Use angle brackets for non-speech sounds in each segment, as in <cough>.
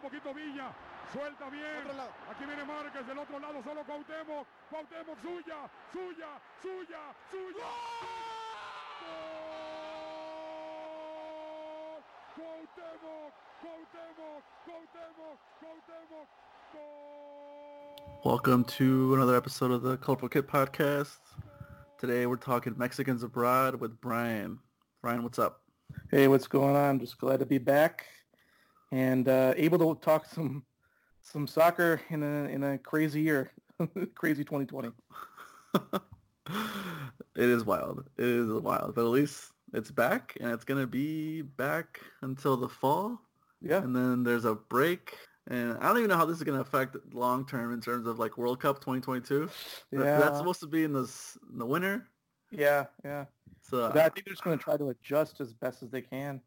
un poquito Villa. Suelta bien. Aquí viene Márquez del otro lado, solo Cuauhtémoc. Cuauhtémoc, suya, suya, suya, suya. ¡Gol! Cuauhtémoc, Cuauhtémoc, Cuauhtémoc, Cuauhtémoc. Gol! Welcome to another episode of the Colorful Kit Podcast. Today we're talking Mexicans abroad with Bryan. Bryan, what's up? Hey, what's going on? Just glad to be back and uh, able to talk some some soccer in a in a crazy year, <laughs> crazy 2020. <laughs> it is wild. It is wild, but at least it's back, and it's gonna be back until the fall. Yeah, and then there's a break, and I don't even know how this is gonna affect long term in terms of like World Cup 2022. Yeah, that's supposed to be in the in the winter. Yeah, yeah. So I think they're just gonna try to adjust as best as they can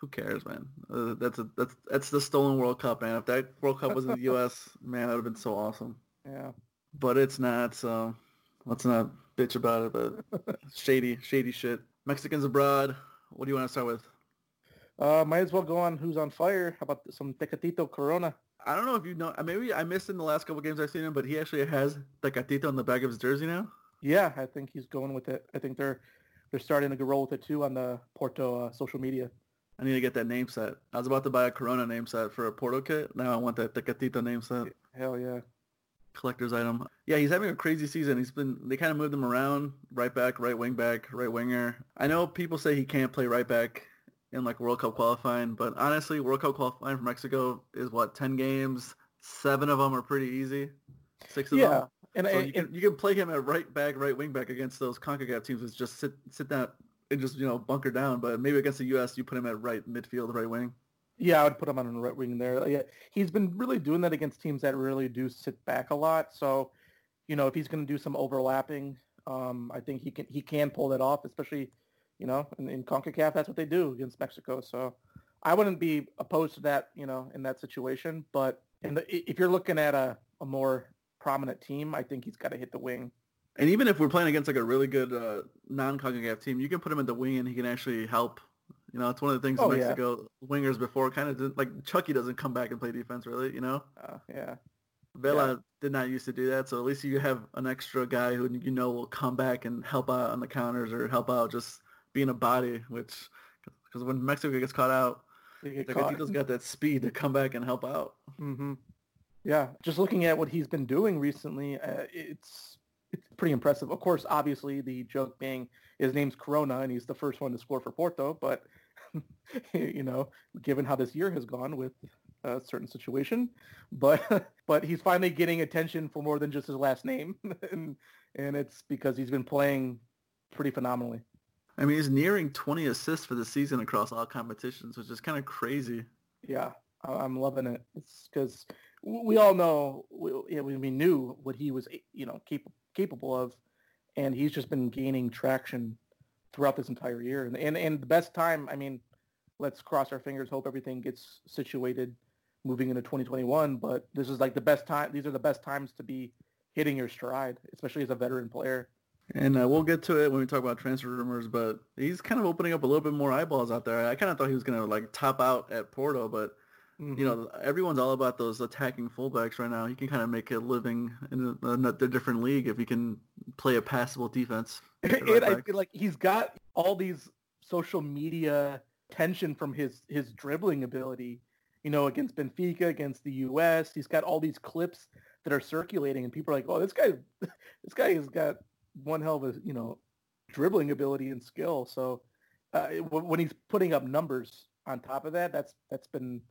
who cares, man? Uh, that's a that's that's the stolen World Cup, man. If that World Cup was in the U.S., <laughs> man, that would have been so awesome. Yeah. But it's not, so let's not bitch about it. But <laughs> shady, shady shit. Mexicans abroad. What do you want to start with? Uh, might as well go on who's on fire. How about some Tecatito Corona? I don't know if you know. Maybe I missed in the last couple games I've seen him, but he actually has Tecatito on the back of his jersey now. Yeah, I think he's going with it. I think they're they're starting to roll with it too on the Porto uh, social media. I need to get that name set. I was about to buy a Corona name set for a Porto kit. Now I want that Tecatito name set. Hell yeah. Collector's item. Yeah, he's having a crazy season. He's been they kind of moved him around, right back, right wing back, right winger. I know people say he can't play right back in like World Cup qualifying, but honestly, World Cup qualifying for Mexico is what ten games. Seven of them are pretty easy. Six of yeah. them. And, so and you, can, you can play him at right back, right wing back against those Concacaf teams. Is just sit sit down and just you know bunker down. But maybe against the U.S., you put him at right midfield, right wing. Yeah, I would put him on the right wing there. Yeah, he's been really doing that against teams that really do sit back a lot. So, you know, if he's going to do some overlapping, um, I think he can he can pull that off. Especially, you know, in, in Concacaf, that's what they do against Mexico. So, I wouldn't be opposed to that. You know, in that situation. But in the, if you're looking at a, a more prominent team, I think he's got to hit the wing. And even if we're playing against like a really good uh, non-CONCACAF team, you can put him in the wing and he can actually help. You know, it's one of the things oh, Mexico yeah. wingers before kind of did, like Chucky doesn't come back and play defense really. You know. Uh, yeah. Vela yeah. did not used to do that, so at least you have an extra guy who you know will come back and help out on the counters or help out just being a body. Which, because when Mexico gets caught out, Tecatito's got that speed to come back and help out. Mm-hmm. Yeah, just looking at what he's been doing recently, uh, it's it's pretty impressive. Of course, obviously the joke being his name's Corona and he's the first one to score for Porto, but <laughs> you know, given how this year has gone with a certain situation, but <laughs> but he's finally getting attention for more than just his last name, <laughs> and and it's because he's been playing pretty phenomenally. I mean, he's nearing 20 assists for the season across all competitions, which is kind of crazy. Yeah, I'm loving it. It's because we all know we, we knew what he was, you know, capable capable of, and he's just been gaining traction throughout this entire year. And and, and the best time, I mean, let's cross our fingers, hope everything gets situated moving into 2021. But this is like the best time. These are the best times to be hitting your stride, especially as a veteran player. And uh, we'll get to it when we talk about transfer rumors, but he's kind of opening up a little bit more eyeballs out there. I kind of thought he was going to like top out at Porto, but Mm-hmm. You know, everyone's all about those attacking fullbacks right now. You can kind of make a living in a, a, a different league if you can play a passable defense. <laughs> Right I feel like he's got all these social media tension from his his dribbling ability. You know, against Benfica, against the U.S., he's got all these clips that are circulating, and people are like, "Oh, this guy, <laughs> this guy has got one hell of a you know dribbling ability and skill." So uh, when he's putting up numbers on top of that, that's that's been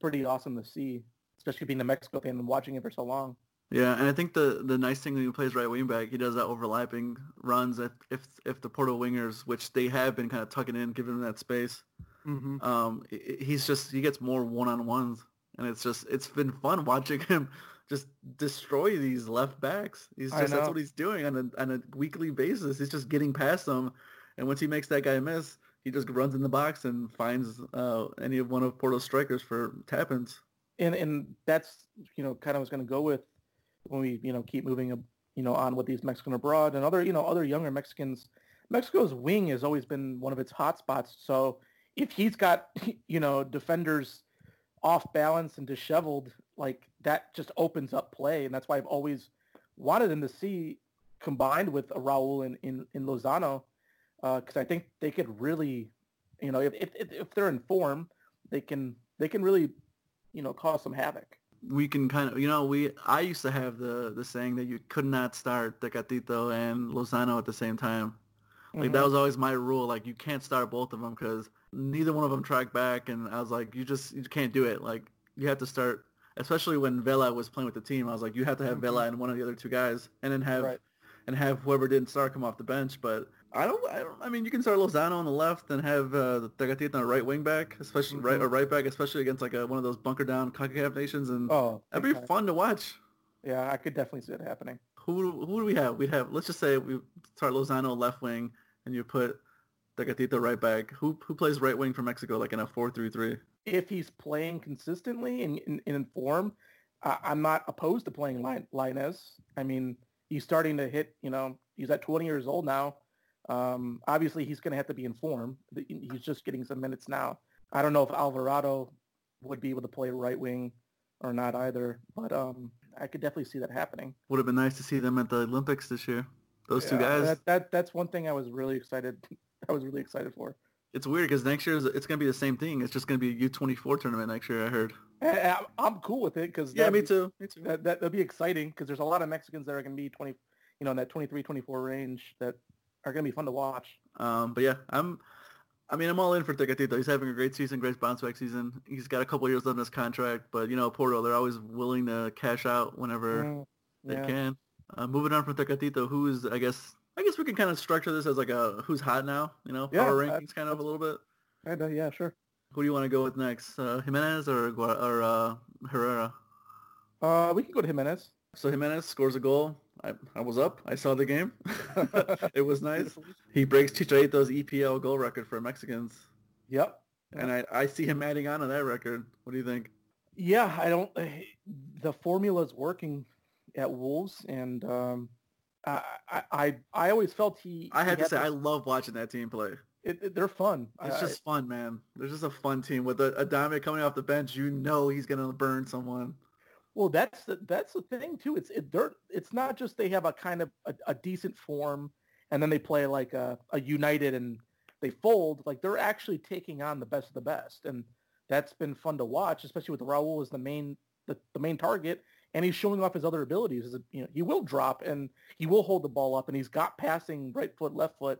pretty awesome to see, especially being a Mexico fan and watching it for so long. Yeah, and I think the the nice thing when he plays right wing back, he does that overlapping runs. If if if the Porto wingers, which they have been kind of tucking in, giving him that space, mm-hmm. um, he's just he gets more one on ones, and it's just it's been fun watching <laughs> him just destroy these left backs. He's just that's what he's doing on a on a weekly basis. He's just getting past them, and once he makes that guy miss, he just runs in the box and finds uh, any of one of Porto's strikers for tap-ins. And and that's you know kind of was going to go with when we you know keep moving you know on with these Mexican abroad and other you know other younger Mexicans. Mexico's wing has always been one of its hot spots. So if he's got <laughs> you know defenders off balance and disheveled, like that just opens up play, and that's why I've always wanted them to see combined with Raul in in, in Lozano, because uh, I think they could really, you know, if, if if they're in form, they can they can really, you know, cause some havoc. We can kind of, you know, we I used to have the the saying that you could not start Tecatito and Lozano at the same time. Like mm-hmm. that was always my rule. Like you can't start both of them because neither one of them track back, and I was like, you just you can't do it. Like you have to start, especially when Vela was playing with the team. I was like, you have to have mm-hmm. Vela and one of the other two guys, and then have right. and have whoever didn't start come off the bench. But I don't, I don't. I mean, you can start Lozano on the left and have uh, the Tecatito on the right wing back, especially mm-hmm. right or right back, especially against like a, one of those bunker down Concacaf nations, and oh, that'd be fun to watch. Yeah, I could definitely see it happening. Who who do we have? We'd have let's just say we start Lozano left wing, and you put Tecatito right back. Who who plays right wing for Mexico, like in a four three three? If he's playing consistently and in, in, in, form, uh, I'm not opposed to playing Line, I mean, he's starting to hit. You know, he's at 20 years old now. Um, obviously, he's going to have to be in form. He's just getting some minutes now. I don't know if Alvarado would be able to play right wing or not either, but um, I could definitely see that happening. Would have been nice to see them at the Olympics this year. Those yeah, two guys. That, that that's one thing I was really excited. <laughs> I was really excited for. It's weird because next year it's going to be the same thing. It's just going to be a U24 tournament next year. I heard. I, I'm cool with it because yeah, me too. Me too. That that would be exciting because there's a lot of Mexicans that are going to be 20, you know, in that 23, 24 range that are going to be fun to watch. Um, but yeah, I'm. I mean, I'm all in for Tecatito. He's having a great season, great bounce back season. He's got a couple years left in his contract, but you know, Porto, they're always willing to cash out whenever mm, yeah. they can. Uh, moving on from Tecatito, who is, I guess, I guess we can kind of structure this as like a who's hot now, you know, yeah, power rankings kind of a little bit. Yeah, sure. Who do you want to go with next, uh, Jimenez or or uh, Herrera? Uh, we can go to Jimenez. So Jimenez scores a goal. I, I was up. I saw the game. <laughs> it was nice. <laughs> He breaks Chicharito's EPL goal record for Mexicans. Yep. And I, I see him adding on to that record. What do you think? Yeah, I don't. The formula is working at Wolves, and um, I, I I always felt he. I have to say, this, I love watching that team play. It, it, they're fun. It's I, just fun, man. They're just a fun team with a, Adama coming off the bench. You know he's gonna burn someone. Well, that's the, that's the thing too. It's it, they're it's not just they have a kind of a, a decent form, and then they play like a, a United and they fold. Like they're actually taking on the best of the best, and that's been fun to watch, especially with Raul as the main the, the main target, and he's showing off his other abilities. As you know, he will drop and he will hold the ball up, and he's got passing right foot, left foot.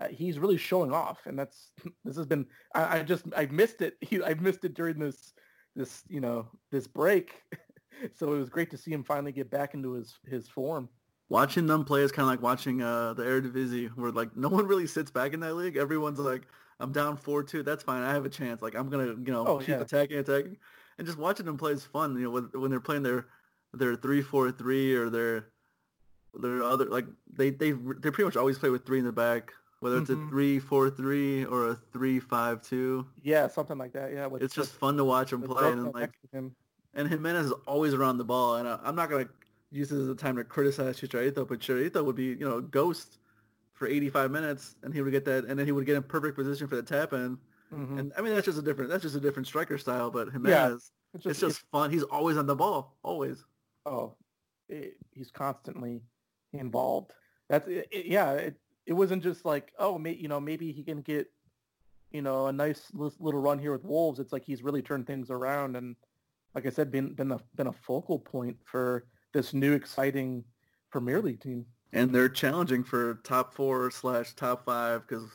Uh, he's really showing off, and that's <laughs> this has been. I, I just I've missed it. <laughs> He, I missed it during this this you know this break <laughs> so it was great to see him finally get back into his his form. Watching them play is kind of like watching uh, the Eredivisie, where like no one really sits back in that league. Everyone's like, "I'm down four two. That's fine. I have a chance. Like I'm gonna, you know, oh, keep yeah. attacking, attacking." And just watching them play is fun. You know, when, when they're playing their their three four three or their their other like they they they pretty much always play with three in the back whether it's mm-hmm. a three four three or a three five two. Yeah, something like that. Yeah, with, it's just fun to watch them play and like and Jimenez is always around the ball. And I, am not gonna use this as a time to criticize Chicharito, but Chicharito would be you know a ghost for 85 minutes, and he would get that, and then he would get in perfect position for the tap in. Mm-hmm. And I mean that's just a different that's just a different striker style. But Jimenez, yeah, it's just, it's just fun. He's always on the ball, always. Oh, it, he's constantly involved. That's it, yeah. It, it wasn't just like oh, may, you know, maybe he can get you know a nice little run here with Wolves. It's like he's really turned things around and like I said, been been a been a focal point for this new exciting Premier League team. And they're challenging for top four slash top five because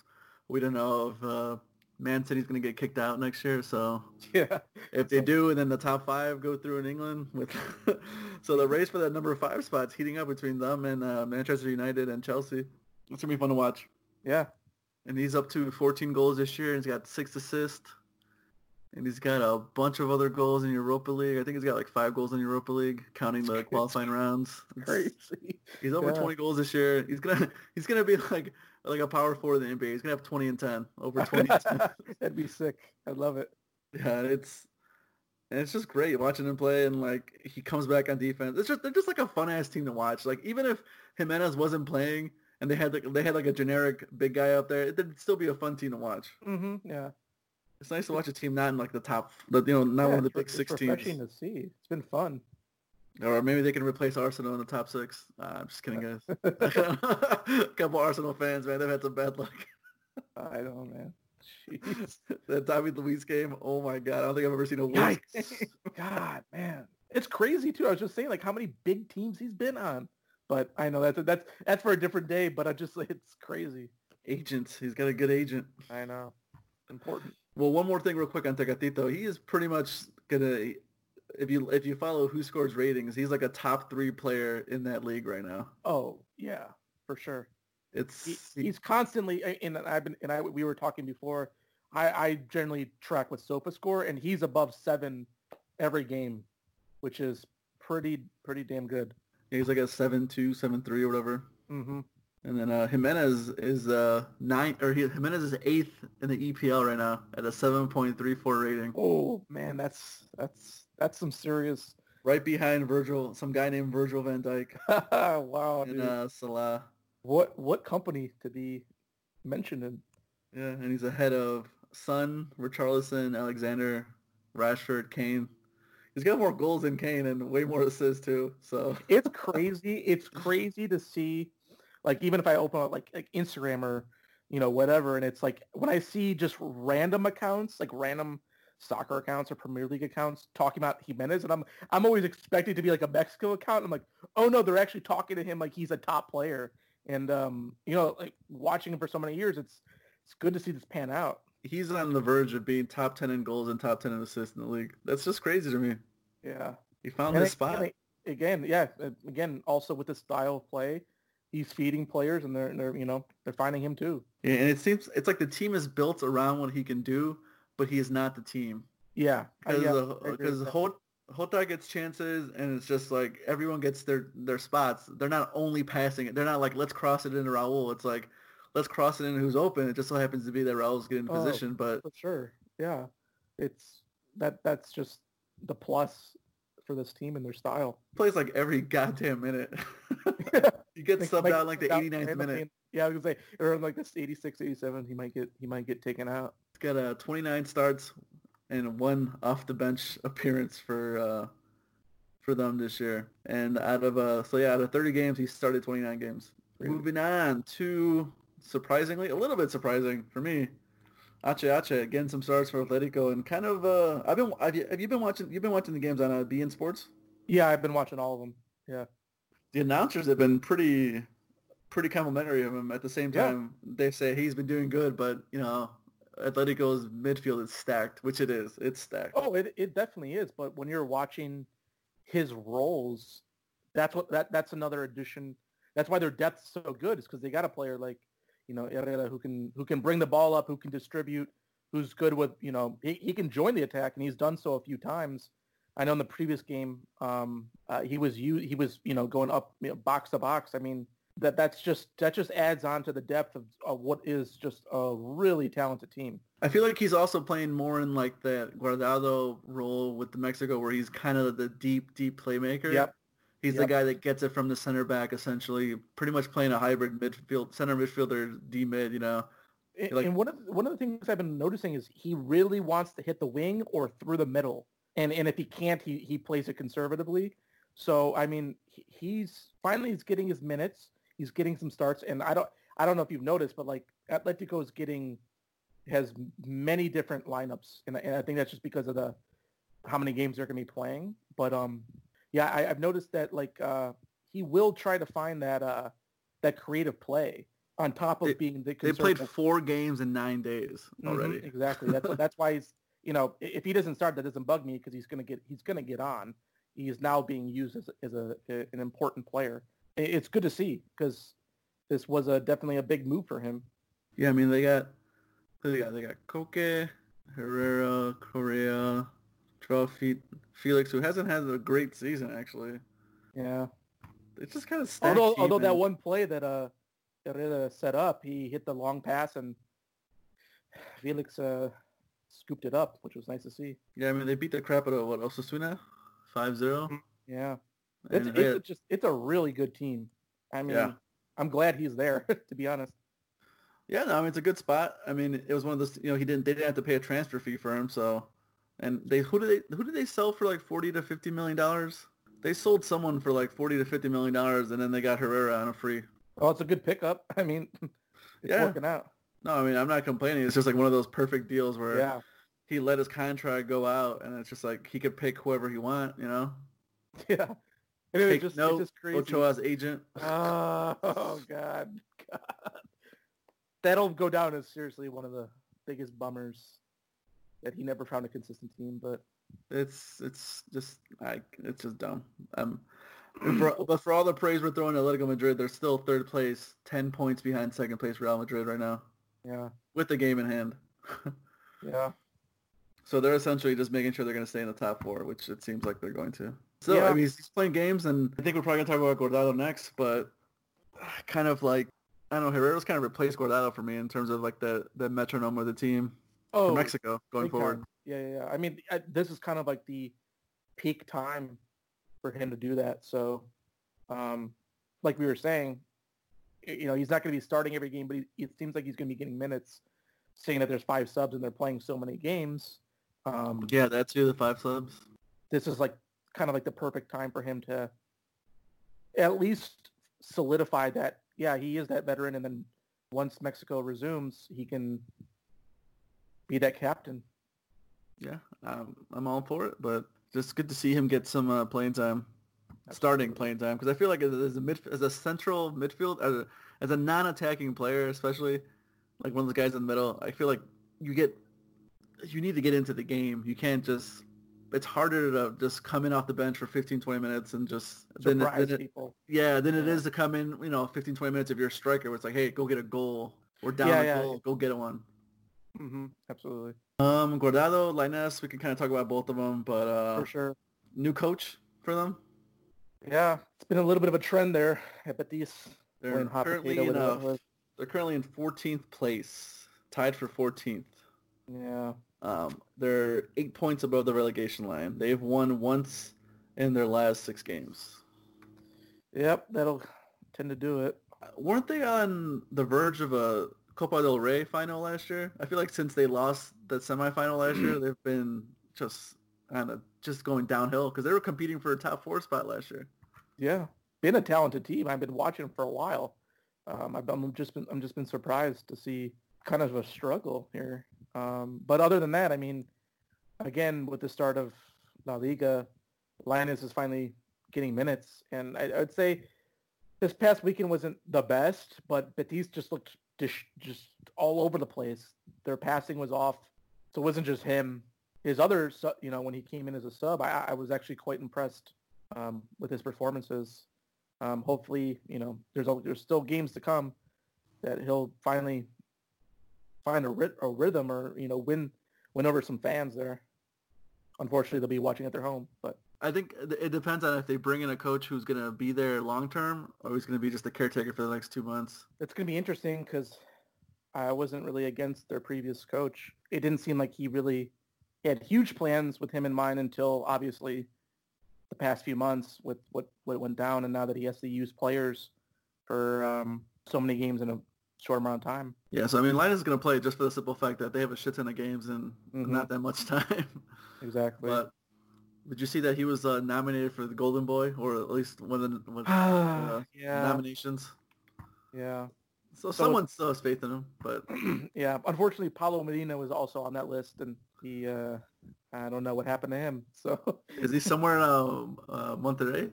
we don't know if uh, Man City's going to get kicked out next year. So <laughs> yeah, if they do, and then the top five go through in England with, <laughs> so the race for that number five spot's heating up between them and uh, Manchester United and Chelsea. It's gonna be fun to watch. Yeah, and he's up to 14 goals this year, and he's got six assists and he's got a bunch of other goals in Europa League. I think he's got like five goals in Europa League, counting the <laughs> qualifying rounds. It's crazy. He's over yeah. 20 goals this year. He's gonna <laughs> he's gonna be like like a power forward in the NBA. He's gonna have 20 and 10 over <laughs> 20. That'd be sick. I'd love it. Yeah, it's and it's just great watching him play and like he comes back on defense. It's just they're just like a fun ass team to watch. Like even if Jimenez wasn't playing and they had like they had like a generic big guy up there, it'd still be a fun team to watch. Mm-hmm. Yeah. It's nice to watch a team not in like the top, but you know, not yeah, one of the big six teams. refreshing to see. It's been fun. Or maybe they can replace Arsenal in the top six. Uh, I'm just kidding, guys. a <laughs> <laughs> couple Arsenal fans, man, they've had some bad luck. <laughs> I know, man. Jeez. that David Luiz game, oh my god, I don't think I've ever seen a worse. God, man, it's crazy too. I was just saying, like, how many big teams he's been on. But I know that's that's that's for a different day. But I just it's crazy. Agents, he's got a good agent. I know, important. Well, one more thing, real quick on Tecatito. He is pretty much gonna if you if you follow WhoScored ratings, he's like a top three player in that league right now. Oh yeah, for sure. It's he, he's constantly and I've been and I we were talking before. I I generally track with SofaScore and he's above seven every game, which is pretty pretty damn good. Yeah, he's like a seven two, seven three or whatever. Mm-hmm. And then uh, Jimenez is uh nine or he, Jimenez is eighth in the EPL right now at a seven point three four rating. Oh man, that's that's that's some serious. Right behind Virgil, some guy named Virgil van Dijk. <laughs> wow, and, dude. Uh, Salah. What what company to be mentioned in? Yeah, and he's ahead of Son, Richarlison, Alexander, Rashford, Kane. He's got more goals than Kane and way more assists too. So it's <laughs> crazy. It's crazy to see. Like even if I open up like, like Instagram or you know whatever, and it's like when I see just random accounts, like random soccer accounts or Premier League accounts talking about Jimenez, and I'm I'm always expecting to be like a Mexico account. I'm like, oh no, they're actually talking to him like he's a top player. And um, you know, like watching him for so many years, it's it's good to see this pan out. He's on the verge of being top ten in goals and top ten in assists in the league. That's just crazy to me. Yeah, he found and his spot again. Yeah, again, also with the style of play, he's feeding players, and they're they're you know they're finding him too. Yeah, and it seems it's like the team is built around what he can do, but he is not the team. Yeah, because yeah, because Jota gets chances, and it's just like everyone gets their their spots. They're not only passing it. They're not like let's cross it into Raul. It's like let's cross it in who's open. It just so happens to be that Raul's getting oh, position, but for sure, yeah, it's that that's just the plus for this team and their style. Plays like every goddamn minute. <laughs> <laughs> he gets subbed out like the 89th minute. Yeah, I was gonna say, or like this 86, 87, he might get he might get taken out. He's got uh, 29 starts and one off the bench appearance for uh, for them this year. And out of uh, so yeah, out of 30 games, he started 29 games. Really? Moving on to surprisingly, a little bit surprising for me, Ache Ache getting some starts for Atletico and kind of uh, I've been have you, have you been watching you've been watching the games on uh, beIN Sports? Yeah, I've been watching all of them. Yeah. The announcers have been pretty pretty complimentary of him. At the same time, yeah. they say he's been doing good, but you know, Atletico's midfield is stacked, which it is. It's stacked. Oh, it it definitely is. But when you're watching his roles, that's what that that's another addition. That's why their depth's so good. Is because they got a player like you know Herrera who can who can bring the ball up, who can distribute, who's good with you know he, he can join the attack, and he's done so a few times. I know in the previous game, um, uh, he was you he was you know going up you know, box to box. I mean that that's just that just adds on to the depth of, of what is just a really talented team. I feel like he's also playing more in like the Guardado role with the Mexico, where he's kind of the deep, deep playmaker. Yep. He's yep. the guy that gets it from the center back, essentially, pretty much playing a hybrid midfield, center midfielder, D mid. You know. And, like, and one of one of the things I've been noticing is he really wants to hit the wing or through the middle, and and if he can't, he he plays it conservatively. So I mean, he's finally he's getting his minutes he's getting some starts, and I don't I don't know if you've noticed, but like Atletico is getting has many different lineups, and, and I think that's just because of the how many games they're going to be playing. But um, yeah, I, have noticed that like uh, he will try to find that uh, that creative play on top of being the. They played four games in nine days mm-hmm, already. Mm-hmm, exactly. <laughs> That's that's why he's you know if he doesn't start, that doesn't bug me because he's going to get he's going to get on. He's now being used as, as a, an important player it's good to see because this was a definitely a big move for him. Yeah, I mean they got they got they got Koke, Herrera, Correa, Trippier, Felix, who hasn't had a great season actually. Yeah, it's just kind of although although that one play that uh Herrera set up, he hit the long pass and Felix uh scooped it up, which was nice to see. Yeah, I mean they beat the crap out of what Osasuna, 5-0. Mm-hmm. Yeah. It's, it's just it's a really good team. I mean, yeah. I'm glad he's there <laughs> to be honest. Yeah, no, I mean it's a good spot. I mean, it was one of those. You know, he didn't. They didn't have to pay a transfer fee for him, so. And they who did they who did they sell for like forty to fifty million dollars? They sold someone for like forty to fifty million dollars, and then they got Herrera on a free. Well, it's a good pickup. <laughs> I mean, <laughs> it's yeah. working out. No, I mean I'm not complaining. It's just like one of those perfect deals where yeah. he let his contract go out, and it's just like he could pick whoever he want. You know. <laughs> Yeah. And it just, no, just crazy. Ochoa's agent. Oh, <laughs> oh God, God. That'll go down as seriously one of the biggest bummers that he never found a consistent team. But it's it's just I it's just dumb. Um, <clears throat> for, but for all the praise we're throwing at Atletico Madrid, they're still third place, ten points behind second place Real Madrid right now. Yeah. With the game in hand. <laughs> yeah. So they're essentially just making sure they're going to stay in the top four, which it seems like they're going to. So yeah. I mean, he's playing games, and I think we're probably going to talk about Guardado next, but kind of like I don't know, Herrera's kind of replaced Guardado for me in terms of like the the metronome of the team oh, for Mexico going forward. Yeah, yeah, yeah. I mean, I, this is kind of like the peak time for him to do that. So, um, like we were saying, you know, he's not going to be starting every game, but he, it seems like he's going to be getting minutes. Saying that there's five subs and they're playing so many games. Um, yeah, that's you, the five subs. This is like kind of like the perfect time for him to at least solidify that. Yeah, he is that veteran, and then once Mexico resumes, he can be that captain. Yeah, um, I'm all for it, but just good to see him get some uh, playing time. Starting playing time, because I feel like as a mid, as a central midfield, as a, as a non-attacking player, especially like one of the guys in the middle, I feel like you get you need to get into the game. You can't just it's harder to just come in off the bench for 15, 20 minutes and just Surprise then, then people. yeah, then yeah. it is to come in, you know, 15, 20 minutes if you're a striker. Where it's like, hey, go get a goal. We're down yeah, a yeah. goal. Go get one. Mm-hmm. Absolutely. Um, Guardado, Lainez, we can kind of talk about both of them, but uh, for sure, new coach for them. Yeah, it's been a little bit of a trend there at. They're currently in a, they're currently in 14th place, tied for 14th. Yeah. Um, they're eight points above the relegation line. They've won once in their last six games. Yep, that'll tend to do it. Weren't they on the verge of a Copa del Rey final last year? I feel like since they lost that semifinal last year, they've been just kind of just going downhill because they were competing for a top four spot last year. Yeah, been a talented team. I've been watching for a while. Um, I've, I'm just been I'm just been surprised to see kind of a struggle here. Um, but other than that, I mean, again, with the start of La Liga, Lainez is finally getting minutes. And I, I would say this past weekend wasn't the best, but Betis just looked just, just all over the place. Their passing was off. So it wasn't just him. His other, you know, when he came in as a sub, I, I was actually quite impressed um, with his performances. Um, hopefully, you know, there's a, there's still games to come that he'll finally find a, ry- a rhythm or you know win win over some fans there. Unfortunately, they'll be watching at their home, but I think it depends on if they bring in a coach who's going to be there long term or he's going to be just a caretaker for the next two months. It's going to be interesting because I wasn't really against their previous coach. It didn't seem like he really had huge plans with him in mind until obviously the past few months with what, what went down and now that he has to use players for um, so many games in a short amount of time. Yeah, so I mean, Lainez is going to play just for the simple fact that they have a shit ton of games and mm-hmm. not that much <laughs> time. Exactly. But did you see that he was uh, nominated for the Golden Boy, or at least one of the, one, uh, yeah. nominations? Yeah. So, so someone still has faith in him, but <clears throat> yeah, unfortunately, Pablo Medina was also on that list, and he, uh, I don't know what happened to him. <laughs> So is he somewhere in uh, uh, Monterrey?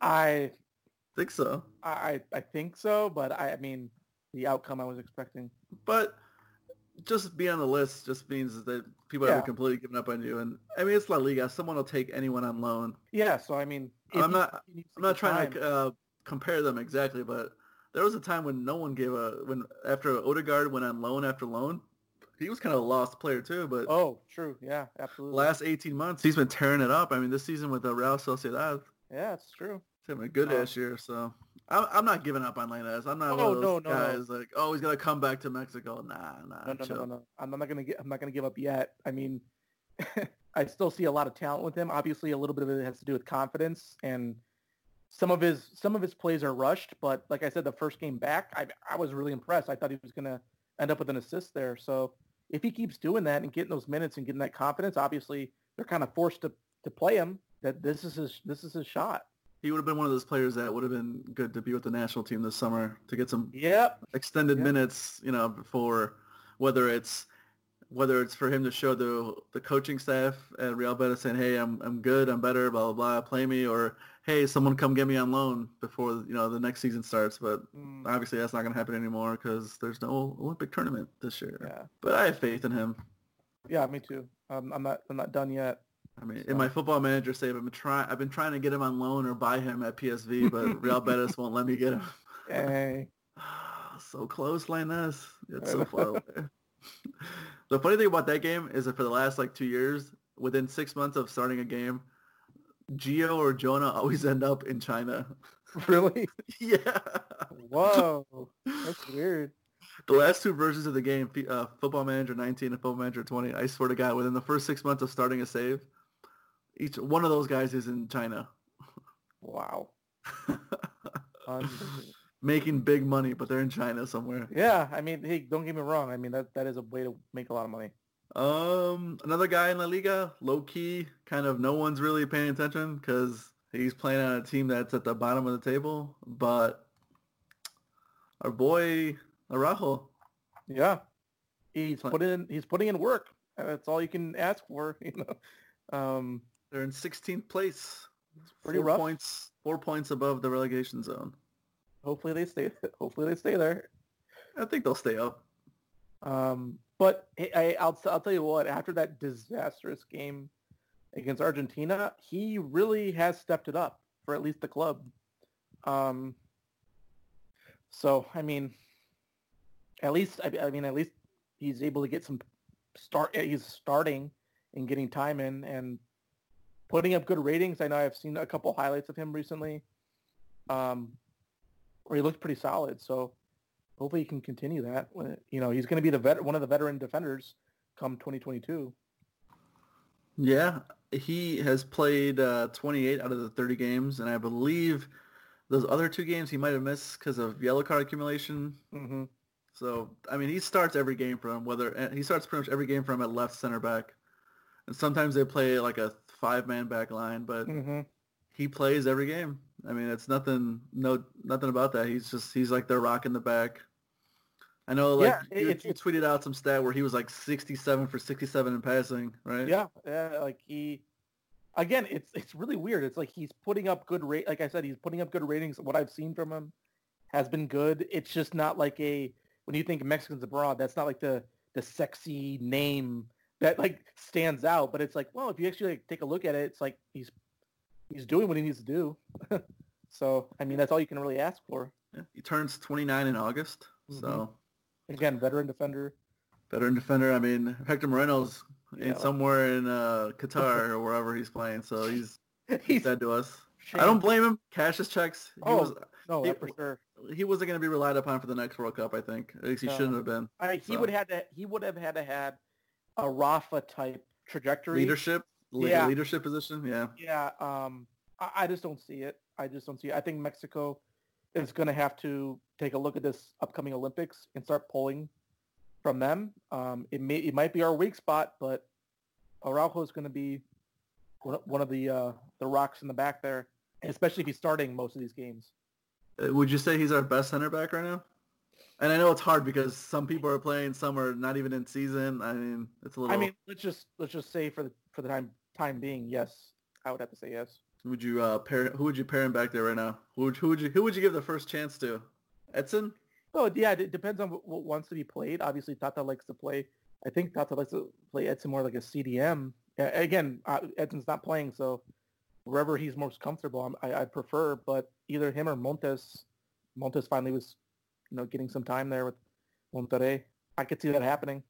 I think so. I I think so, but I, I mean, the outcome I was expecting. But just be on the list just means that people yeah. haven't completely given up on you. And I mean, it's La Liga. Someone will take anyone on loan. Yeah. So I mean, I'm not. I'm not trying time. to uh, compare them exactly, but there was a time when no one gave a when after Odegaard went on loan after loan. He was kind of a lost player too, but oh, true, yeah, absolutely. Last 18 months, he's been tearing it up. I mean, this season with the Real Sociedad. Yeah, it's true. He's having a good um, last year, so I'm, I'm not giving up on Lainez. I'm not oh, one of those no, guys no. like, oh, he's gonna come back to Mexico. Nah, nah. No, no, no, no, no. I'm not gonna get. I'm not gonna give up yet. I mean, <laughs> I still see a lot of talent with him. Obviously, a little bit of it has to do with confidence and some of his some of his plays are rushed, but like I said, the first game back, I I was really impressed. I thought he was gonna end up with an assist there. So if he keeps doing that and getting those minutes and getting that confidence, obviously they're kind of forced to to play him. That this is his this is his shot. He would have been one of those players that would have been good to be with the national team this summer to get some yep. extended yep. minutes, you know, before whether it's whether it's for him to show the the coaching staff at Real Betis saying, "Hey, I'm I'm good, I'm better, blah blah blah, play me," or "Hey, someone come get me on loan before you know the next season starts." But mm. obviously, that's not going to happen anymore because there's no Olympic tournament this year. Yeah. But I have faith in him. Yeah, me too. Um, I'm not I'm not done yet. I mean, so. in my football manager save, I've been trying. I've been trying to get him on loan or buy him at PSV, but Real Betis won't let me get him. Hey. <sighs> so close, Lainez. It's <laughs> so far away. The funny thing about that game is that for the last like two years, within six months of starting a game, Gio or Jonah always end up in China. <laughs> Really? <laughs> yeah. Whoa, that's weird. The last two versions of the game, uh, Football Manager 19 and Football Manager 20, I swear to God, within the first six months of starting a save, each one of those guys is in China. Wow. <laughs> making big money, but they're in China somewhere. Yeah, I mean, hey, don't get me wrong. I mean, that that is a way to make a lot of money. Um, another guy in La Liga, low key, kind of no one's really paying attention because he's playing on a team that's at the bottom of the table. But our boy Araujo, yeah, he's put in he's putting in work. That's all you can ask for, <laughs> you know. Um, they're in 16th place, pretty four rough. points, four points above the relegation zone. Hopefully they stay. <laughs> Hopefully they stay there. I think they'll stay up. Um, but I, I'll I'll tell you what. After that disastrous game against Argentina, he really has stepped it up for at least the club. Um, so I mean, at least I, I mean at least he's able to get some start. He's starting and getting time in and putting up good ratings. I know I've seen a couple highlights of him recently. Um, where he looked pretty solid. So hopefully he can continue that. You know, he's going to be the vet, one of the veteran defenders come 2022. Yeah, he has played uh, 28 out of the 30 games, and I believe those other two games he might have missed because of yellow card accumulation. Mm-hmm. So I mean, he starts every game for him. Whether he starts pretty much every game for him at left center back, and sometimes they play like a five man back line, but mm-hmm. he plays every game. I mean, it's nothing, no, nothing about that. He's just, he's like the rock in the back. I know, like yeah, you, you, tweeted out some stat where he was like 67 for 67 in passing, right? Yeah, yeah. Like he, again, it's it's really weird. It's like he's putting up good rate. Like I said, he's putting up good ratings. What I've seen from him has been good. It's just not like a when you think Mexicans abroad. That's not like the the sexy name that like stands out. But it's like, well, if you actually like, take a look at it, it's like he's he's doing what he needs to do. <laughs> so I mean, that's all you can really ask for. Yeah, he turns 29 in August. Mm-hmm. So again, veteran defender. Veteran defender. I mean, Hector Moreno's yeah, in somewhere in uh, <laughs> Qatar or wherever he's playing. So he's <laughs> he's dead to us. Shame. I don't blame him. Cash his checks. He oh, was, no, he, for sure. He wasn't going to be relied upon for the next World Cup. I think at least he no. shouldn't have been. I, he so. would have had to. He would have had to had a Rafa type trajectory. Leadership. Yeah. Leadership position. Yeah. Yeah. Um, I, I just don't see it. I just don't see it. I think Mexico is going to have to take a look at this upcoming Olympics and start pulling from them. Um, it may it might be our weak spot, but Araujo is going to be one of the uh, the rocks in the back there, especially if he's starting most of these games. Uh, would you say he's our best center back right now? And I know it's hard because some people are playing, some are not even in season. I mean, it's a little. I mean, let's just let's just say for the for the time time being, yes, I would have to say yes. Who would you uh, pair? Who would you pair him back there right now? Who would, who would you who would you give the first chance to? Edson? Oh yeah, it depends on what, wants to be played. Obviously, Tata likes to play. I think Tata likes to play Edson more like a CDM. again, uh, Edson's not playing, so wherever he's most comfortable, I, I prefer. But either him or Montes. Montes finally was, you know, getting some time there with Monterrey. I could see that happening.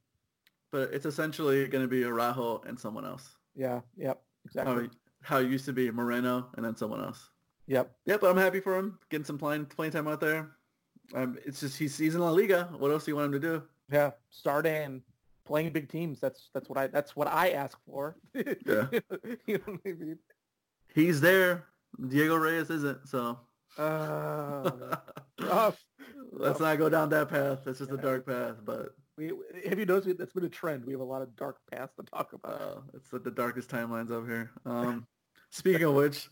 But it's essentially going to be Araujo and someone else. Yeah. Yep. Exactly. Oh, how it used to be Moreno and then someone else. Yep. Yep, but I'm happy for him getting some playing playing time out there. Um, it's just he's, he's in La Liga. What else do you want him to do? Yeah, starting playing big teams. That's that's what I that's what I ask for. yeah. <laughs> you know I mean? He's there. Diego Reyes isn't, so. Uh, <laughs> rough. Let's not go down that path. That's just yeah. a dark path, but. We, have you noticed that's been a trend? We have a lot of dark paths to talk about. Uh, it's the, the darkest timelines up here. Um, <laughs> speaking of which,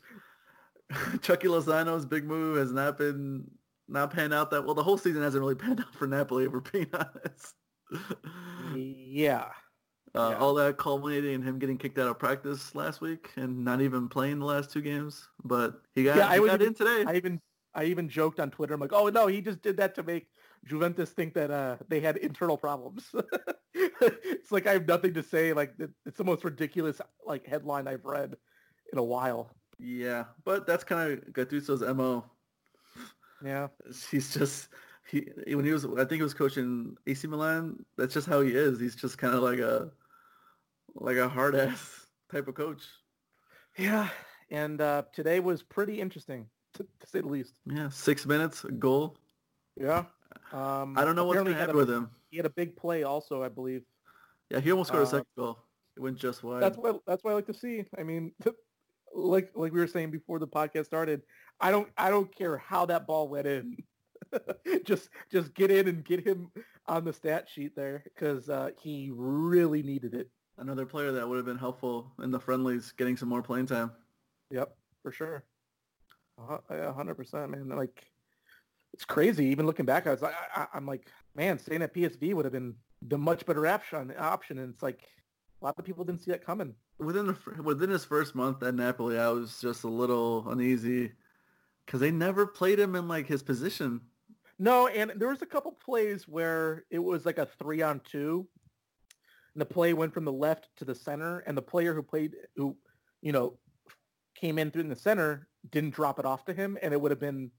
<laughs> Chucky Lozano's big move has not been not panned out that well. The whole season hasn't really <laughs> panned out for Napoli, if we're being honest. yeah. Uh, yeah. All that culminating in him getting kicked out of practice last week and not even playing the last two games. But he got, yeah, he I got even, in today. I even I even joked on Twitter. I'm like, oh no, he just did that to make Juventus think that uh, they had internal problems. <laughs> it's like I have nothing to say. Like it's the most ridiculous like headline I've read in a while. Yeah, but that's kind of Gattuso's mo. Yeah, he's just he when he was I think he was coaching AC Milan. That's just how he is. He's just kind of like a like a hard ass type of coach. Yeah, and uh, today was pretty interesting to, to, say the least. Yeah, six minutes, a goal. Yeah. Um, I don't know what's going to happen with him. He had a big play also, I believe. Yeah, he almost scored uh, a second goal. It went just wide. That's what that's what I like to see. I mean, <laughs> like like we were saying before the podcast started, I don't I don't care how that ball went in. <laughs> just just get in and get him on the stat sheet there because uh, he really needed it. Another player that would have been helpful in the friendlies, getting some more playing time. Yep, for sure. A hundred percent, man. Like it's crazy. Even looking back, I was like, I, am like, man, staying at PSV would have been the much better option. Option, and it's like a lot of people didn't see that coming. Within the within his first month at Napoli, I was just a little uneasy because they never played him in like his position. No, and there was a couple plays where it was like a three on two. And the play went from the left to the center, and the player who played, who, you know, came in through the center, didn't drop it off to him, and it would have been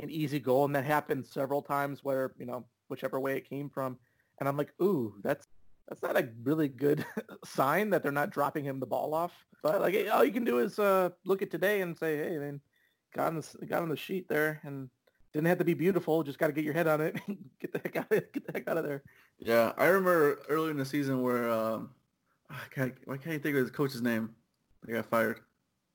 an easy goal. And that happened several times where, you know, whichever way it came from. And I'm like, ooh, that's that's not a really good <laughs> sign that they're not dropping him the ball off. But like, all you can do is uh, look at today and say, hey, man, got on the got on the sheet there, and didn't have to be beautiful. Just got to get your head on it. <laughs> get the heck out of get the heck out of there. Yeah, I remember earlier in the season where um, I can't, why can't think of his coach's name? He got fired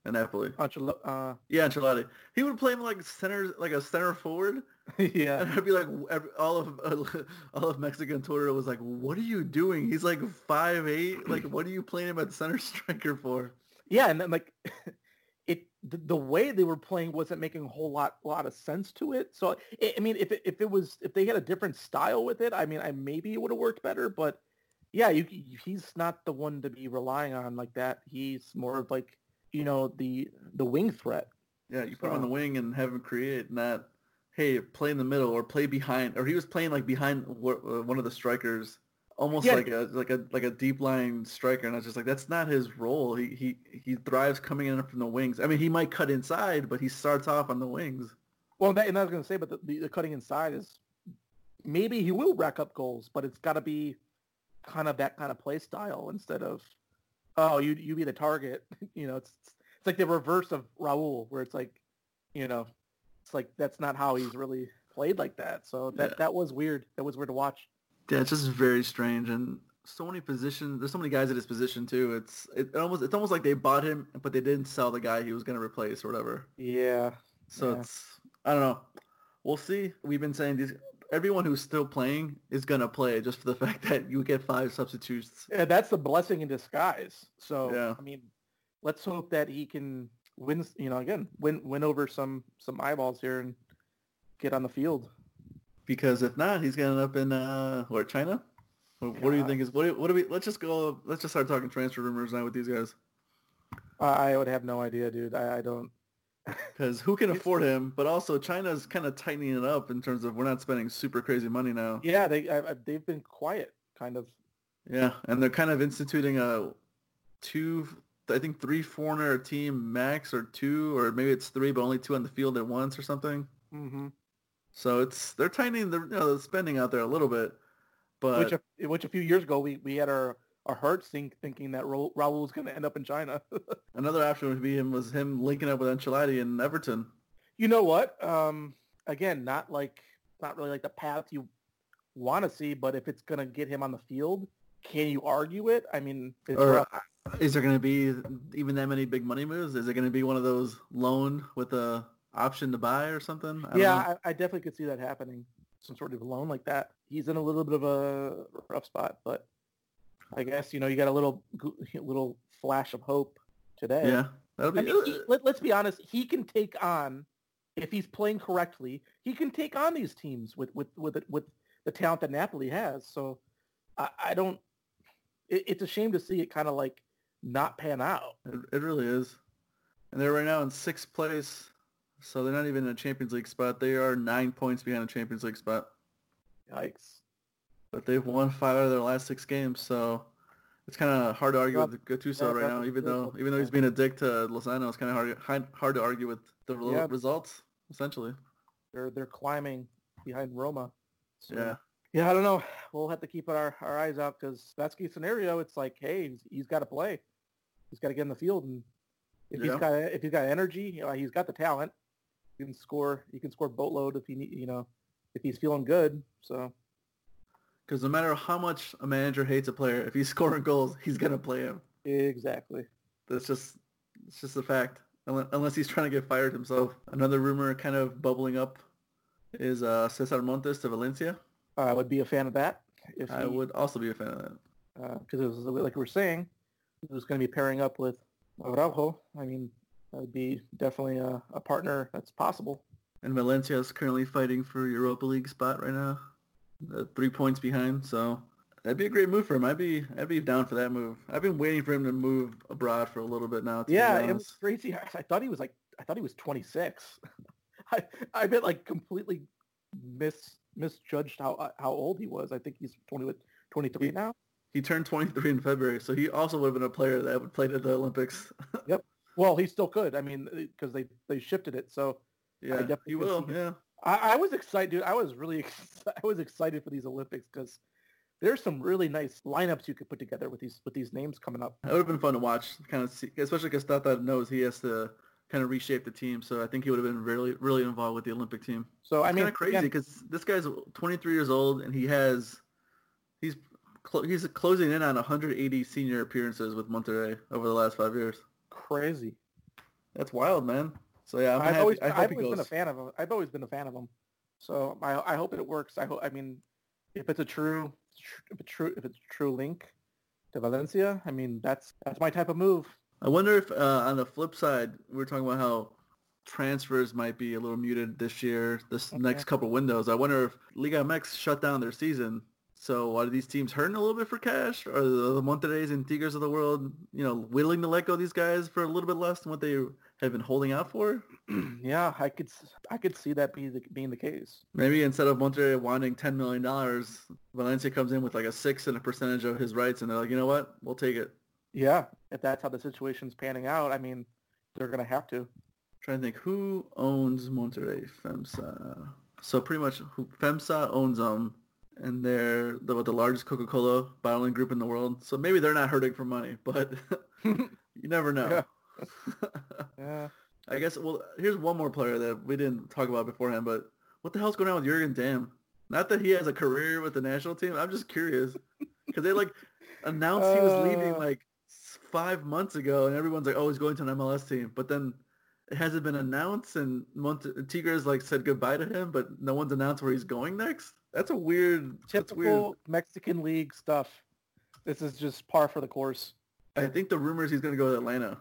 in Napoli. Ancelotti. Uh, yeah, Ancelotti. He would play him like center, like a center forward. <laughs> yeah, and I'd be like, every, all of uh, <laughs> all of Mexican Twitter was like, "What are you doing? He's like five eight. Like, what are you playing him at center <laughs> striker for?" Yeah, and then like it the, the, way they were playing wasn't making a whole lot lot of sense to it. So it, I mean, if it, if it was if they had a different style with it, I mean, I maybe it would have worked better. But yeah, you, he's not the one to be relying on like that. He's more of like you know the the wing threat. Yeah, you put so. him on the wing and have him create, and not hey play in the middle or play behind. Or he was playing like behind uh, one of the strikers almost yeah. like a like a like a deep line striker, and I was just like, that's not his role. He he he thrives coming in from the wings. I mean, he might cut inside, but he starts off on the wings. Well, that, and I was going to say, but the, the, the, cutting inside is maybe he will rack up goals, but it's got to be kind of that kind of play style instead of oh you you be the target. <laughs> you know, it's it's like the reverse of Raul, where it's like you know, it's like that's not how he's really played like that. So that yeah. that was weird. That was weird to watch. Yeah, it's just very strange and so many positions. There's so many guys at his position too. It's it almost it's almost like they bought him, but they didn't sell the guy he was going to replace or whatever. Yeah. So yeah. it's I don't know. We'll see. We've been saying these. Everyone who's still playing is gonna play just for the <laughs> fact that you get five substitutes. Yeah, that's the blessing in disguise. So yeah. I mean, let's hope that he can win. You know, again, win win over some some eyeballs here and get on the field because if not, he's gonna end up in uh, what China. What, what do you think is what? Do, what do we? Let's just go. Let's just start talking transfer rumors now with these guys. I would have no idea, dude. I, I don't. Because who can afford him? But also, China's kind of tightening it up in terms of we're not spending super crazy money now. Yeah, they I, they've been quiet, kind of. Yeah, and they're kind of instituting a two, I think three foreigner team max or two, or maybe it's three, but only two on the field at once or something. Mm-hmm. So it's they're tightening the, you know, the spending out there a little bit, but which a, which a few years ago we, we had our our hearts think, thinking that Raul, Raul was going to end up in China. <laughs> Another option would be him was him linking up with Ancelotti in Everton. You know what? Um, again, not like not really like the path you want to see, but if it's going to get him on the field, can you argue it? I mean, or Is there going to be even that many big money moves? Is it going to be one of those loan with a option to buy or something? I yeah, I, I, definitely could see that happening. Some sort of loan like that. He's in a little bit of a rough spot, but I guess you know you got a little <laughs> little flash of hope today. Yeah, that'll be. I mean, he, let, let's be honest. He can take on if he's playing correctly. He can take on these teams with with with with the talent that Napoli has. So I, I don't. It, it's a shame to see it kind of like not pan out. It, it really is. And they're right now in sixth place. So they're not even in a Champions League spot. They are nine points behind a Champions League spot. Yikes. But they've won five out of their last six games, so it's kind of hard to argue with Gattuso right now. Even though even though he's being a dick to Lozano, it's kind of hard hard to argue with the results essentially. They're they're climbing behind Roma. So. Yeah. Yeah, I don't know. We'll have to keep our, our eyes out because that's the scenario. It's like, hey, he's, he's got to play. He's got to get in the field, and if yeah. he's got if he's got energy, you know, he's got the talent. He can score. He can score boatload if he need, you know, if he's feeling good. So. Because no matter how much a manager hates a player, if he's <laughs> scoring goals, he's gonna play him. Exactly. That's just it's just a fact. Unless he's trying to get fired himself. Another rumor kind of bubbling up is uh, Cesar Montes to Valencia. I would be a fan of that. If I he, would also be a fan of that. Because uh, it was like we were saying, it was going to be pairing up with Araujo. I mean, that would be definitely a, a partner that's possible. And Valencia is currently fighting for Europa League spot right now, Uh, three points behind. So that'd be a great move for him. I'd be I'd be down for that move. I've been waiting for him to move abroad for a little bit now. yeah, it was crazy. I thought he was like I thought he was 26. <laughs> I I been like completely miss misjudged how uh, how old he was. I think he's 20, 23 he, now. He turned 23 in February, so he also would have been a player that would play at the Olympics. <laughs> yep. Well, he still could. I mean, uh, because they they shifted it, so yeah, he will. Yeah. I, I, was excited, dude. I was really <laughs> I was excited for these Olympics because there's some really nice lineups you could put together with these with these names coming up. It would have been fun to watch, kind of see, especially because Tata knows he has to kind of reshape the team. So I think he would have been really, really involved with the Olympic team. So I mean, kind of crazy because this guy's 23 years old and he has, he's cl- he's closing in on 180 senior appearances with Monterrey over the last five years. Crazy. That's wild, man. So yeah, i have always, I I've always been a fan of him. I've always been a fan of him. So I, I hope it works. I hope. I mean, if it's a true, if it's true, if it's a true link to Valencia, I mean, that's that's my type of move. I wonder if uh, on the flip side, we are talking about how transfers might be a little muted this year, this okay. next couple windows. I wonder if Liga MX shut down their season. So are these teams hurting a little bit for cash? Are the, Monterreys and Tigres of the world, you know, willing to let go of these guys for a little bit less than what they have been holding out for? <clears throat> yeah, I could I could see that be the, being the case. Maybe instead of Monterrey wanting ten million dollars, Valencia comes in with like a six and a percentage of his rights, and they're like, you know what, we'll take it. Yeah, if that's how the situation's panning out, I mean, they're going to have to. I'm trying to think who owns Monterrey FEMSA. So pretty much who, FEMSA owns them, and they're the, the largest Coca-Cola bottling group in the world. So maybe they're not hurting for money, but <laughs> <laughs> you never know. Yeah. <laughs> yeah. I guess. Well, here's one more player that we didn't talk about beforehand, but what the hell's going on with Jurgen Damm? Not that he has a career with the national team. I'm just curious because they like announced uh, he was leaving uh. like five months ago, and everyone's like, "Oh, he's going to an MLS team," but then it hasn't been announced, and Monte- Tigres like said goodbye to him, but no one's announced where he's going next. That's a weird, typical weird. Mexican league stuff. This is just par for the course. I think the rumors he's going to go to Atlanta.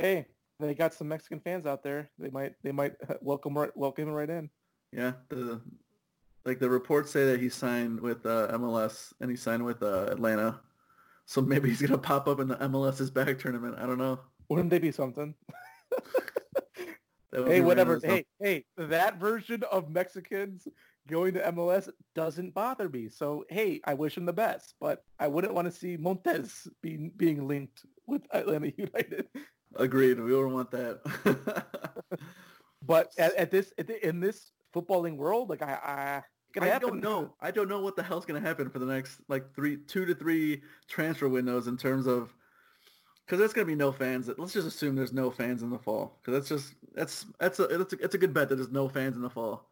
Hey, they got some Mexican fans out there. They might, they might welcome right, welcome him right in. Yeah, the like the reports say that he signed with uh, MLS and he signed with uh, Atlanta. So maybe he's gonna pop up in the MLS is Back tournament. I don't know. Wouldn't they be something? <laughs> hey, whatever. Hey, hey, that version of Mexicans going to MLS doesn't bother me. So hey, I wish him the best, but I wouldn't want to see Montes being being linked with Atlanta <laughs> United. Agreed. We don't want that. <laughs> but at, at this at the, in this footballing world, like I, I I don't know. I don't know what the hell's going to happen for the next like three, two to three transfer windows in terms of because there's going to be no fans. Let's just assume there's no fans in the fall because that's just that's that's a it's a it's a good bet that there's no fans in the fall.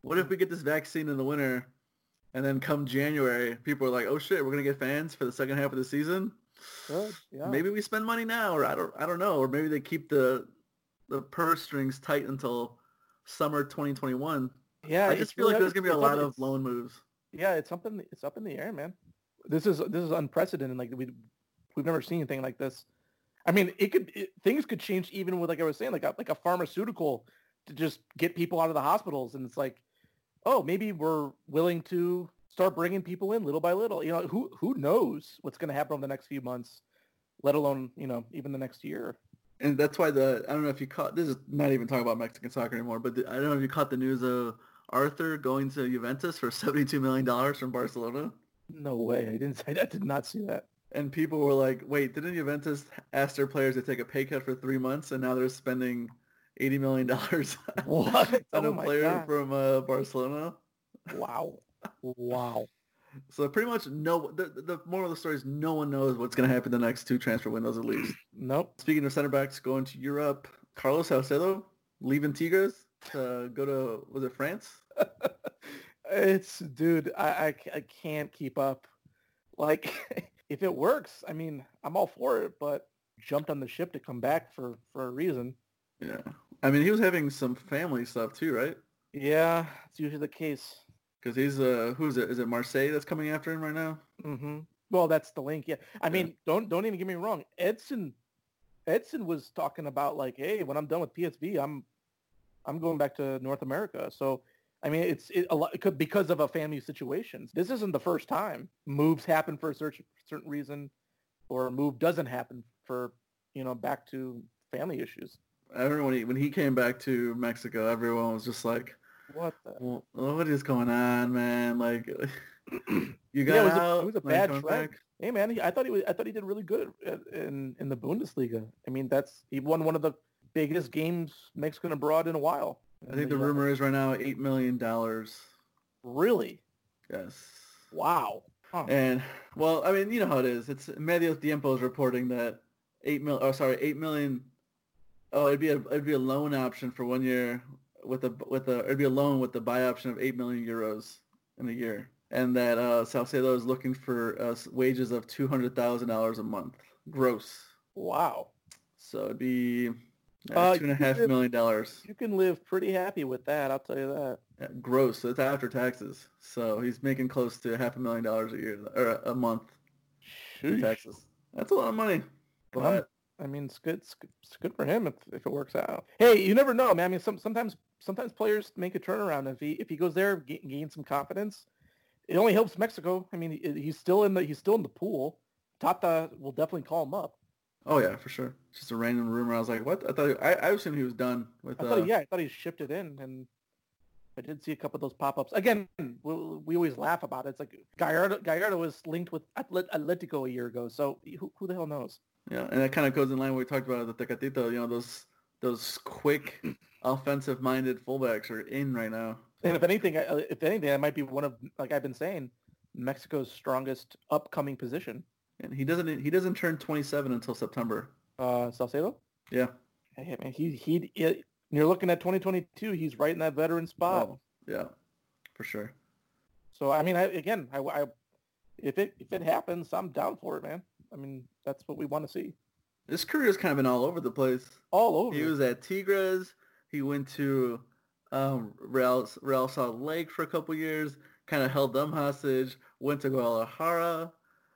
What if we get this vaccine in the winter, and then come January, people are like, "Oh shit, we're going to get fans for the second half of the season." Good. Yeah. Maybe we spend money now, or I don't, I don't know, or maybe they keep the the purse strings tight until summer 2021. Yeah, I just feel like there's gonna be a lot of loan moves. Yeah, it's something. It's up in the air, man. This is this is unprecedented. Like we we've never seen anything like this. I mean, it could it, things could change even with like I was saying, like a like a pharmaceutical to just get people out of the hospitals, and it's like, oh, maybe we're willing to start bringing people in little by little. You know, who who knows what's going to happen over the next few months, let alone you know even the next year. And that's why the I don't know if you caught this is not even talking about Mexican soccer anymore, but the, I don't know if you caught the news of Arthur going to Juventus for <laughs> seventy two million dollars from Barcelona. No way! I didn't. Say <laughs> that. I did not see that. And people were like, "Wait, didn't Juventus ask their players to take a pay cut for three months, and now they're spending eighty million dollars <laughs> on oh a player God. from uh, Barcelona?" Wow! Wow. So pretty much no. The, the moral of the story is no one knows what's going to happen the next two transfer windows at least. <clears throat> Nope. Speaking of center backs going to Europe, Carlos Salcedo leaving Tigres to go to was it France? <laughs> it's dude, I, I I can't keep up. Like <laughs> if it works, I mean, I'm all for it, but jumped on the ship to come back for for a reason. Yeah. I mean, he was having some family stuff too, right? Yeah, it's usually the case. Because he's uh, who's it? Is it Marseille that's coming after him right now? Mm-hmm. Well, that's the link. Yeah. I yeah. mean, don't don't even get me wrong. Edson, Edson was talking about like, hey, when I'm done with PSV, I'm I'm going back to North America. So, I mean, it's it, a lot it could, because of a family situation. This isn't the first time moves happen for a certain certain reason, or a move doesn't happen for you know back to family issues. Everyone when he when he came back to Mexico, everyone was just like what the? What is going on, man? Like, <clears throat> you got yeah, it was out. A, it was a bad track. Hey, man, he, I thought he was. I thought he did really good in in the Bundesliga. I mean, that's he won one of the biggest games Mexican abroad in a while. I think the rumor is right now eight million dollars. Really? Yes. Wow. Huh. And well, I mean, you know how it is. It's Medio Tiempo is reporting that eight mil. Oh, sorry, eight million. Oh, it'd be a it'd be a loan option for one year with a with a it'd be a loan with the buy option of eight million euros in a year, and that uh, Salcedo is looking for uh, wages of two hundred thousand dollars a month gross. Wow. So it'd be uh, two and a half live, million dollars. You can live pretty happy with that. I'll tell you that. Yeah, gross. It's after taxes. So he's making close to half a million dollars a year or a month in taxes. That's a lot of money. But I mean, it's good. It's good, it's good for him if, if it works out. Hey, you never know, man. I mean, some, sometimes sometimes players make a turnaround. If he if he goes there, gain, gain some confidence, it only helps Mexico. I mean, he's still in the he's still in the pool. Tata will definitely call him up. Oh yeah, for sure. Just a random rumor. I was like, what? I thought I I assumed he was done with. I thought, uh, yeah, I thought he shipped it in, and I did see a couple of those pop-ups. Again, we, we always laugh about it. It's like Gallardo, Gallardo was linked with Atletico a year ago, so who, who the hell knows? Yeah, and that kind of goes in line with what we talked about the Tecatito. You know, those those quick offensive-minded fullbacks are in right now. And if anything, if anything, that might be one of like I've been saying, Mexico's strongest upcoming position. And he doesn't he doesn't turn 27 until September. Uh, Salcedo. Yeah. Hey, man, he he. You're looking at 2022. He's right in that veteran spot. Oh, yeah, for sure. So I mean, I, again, I, I if it if it happens, I'm down for it, man. I mean, that's what we want to see. His career's kind of been all over the place. All over. He was at Tigres. He went to um, Real, Real Salt Lake for a couple years. Kind of held them hostage. Went to Guadalajara.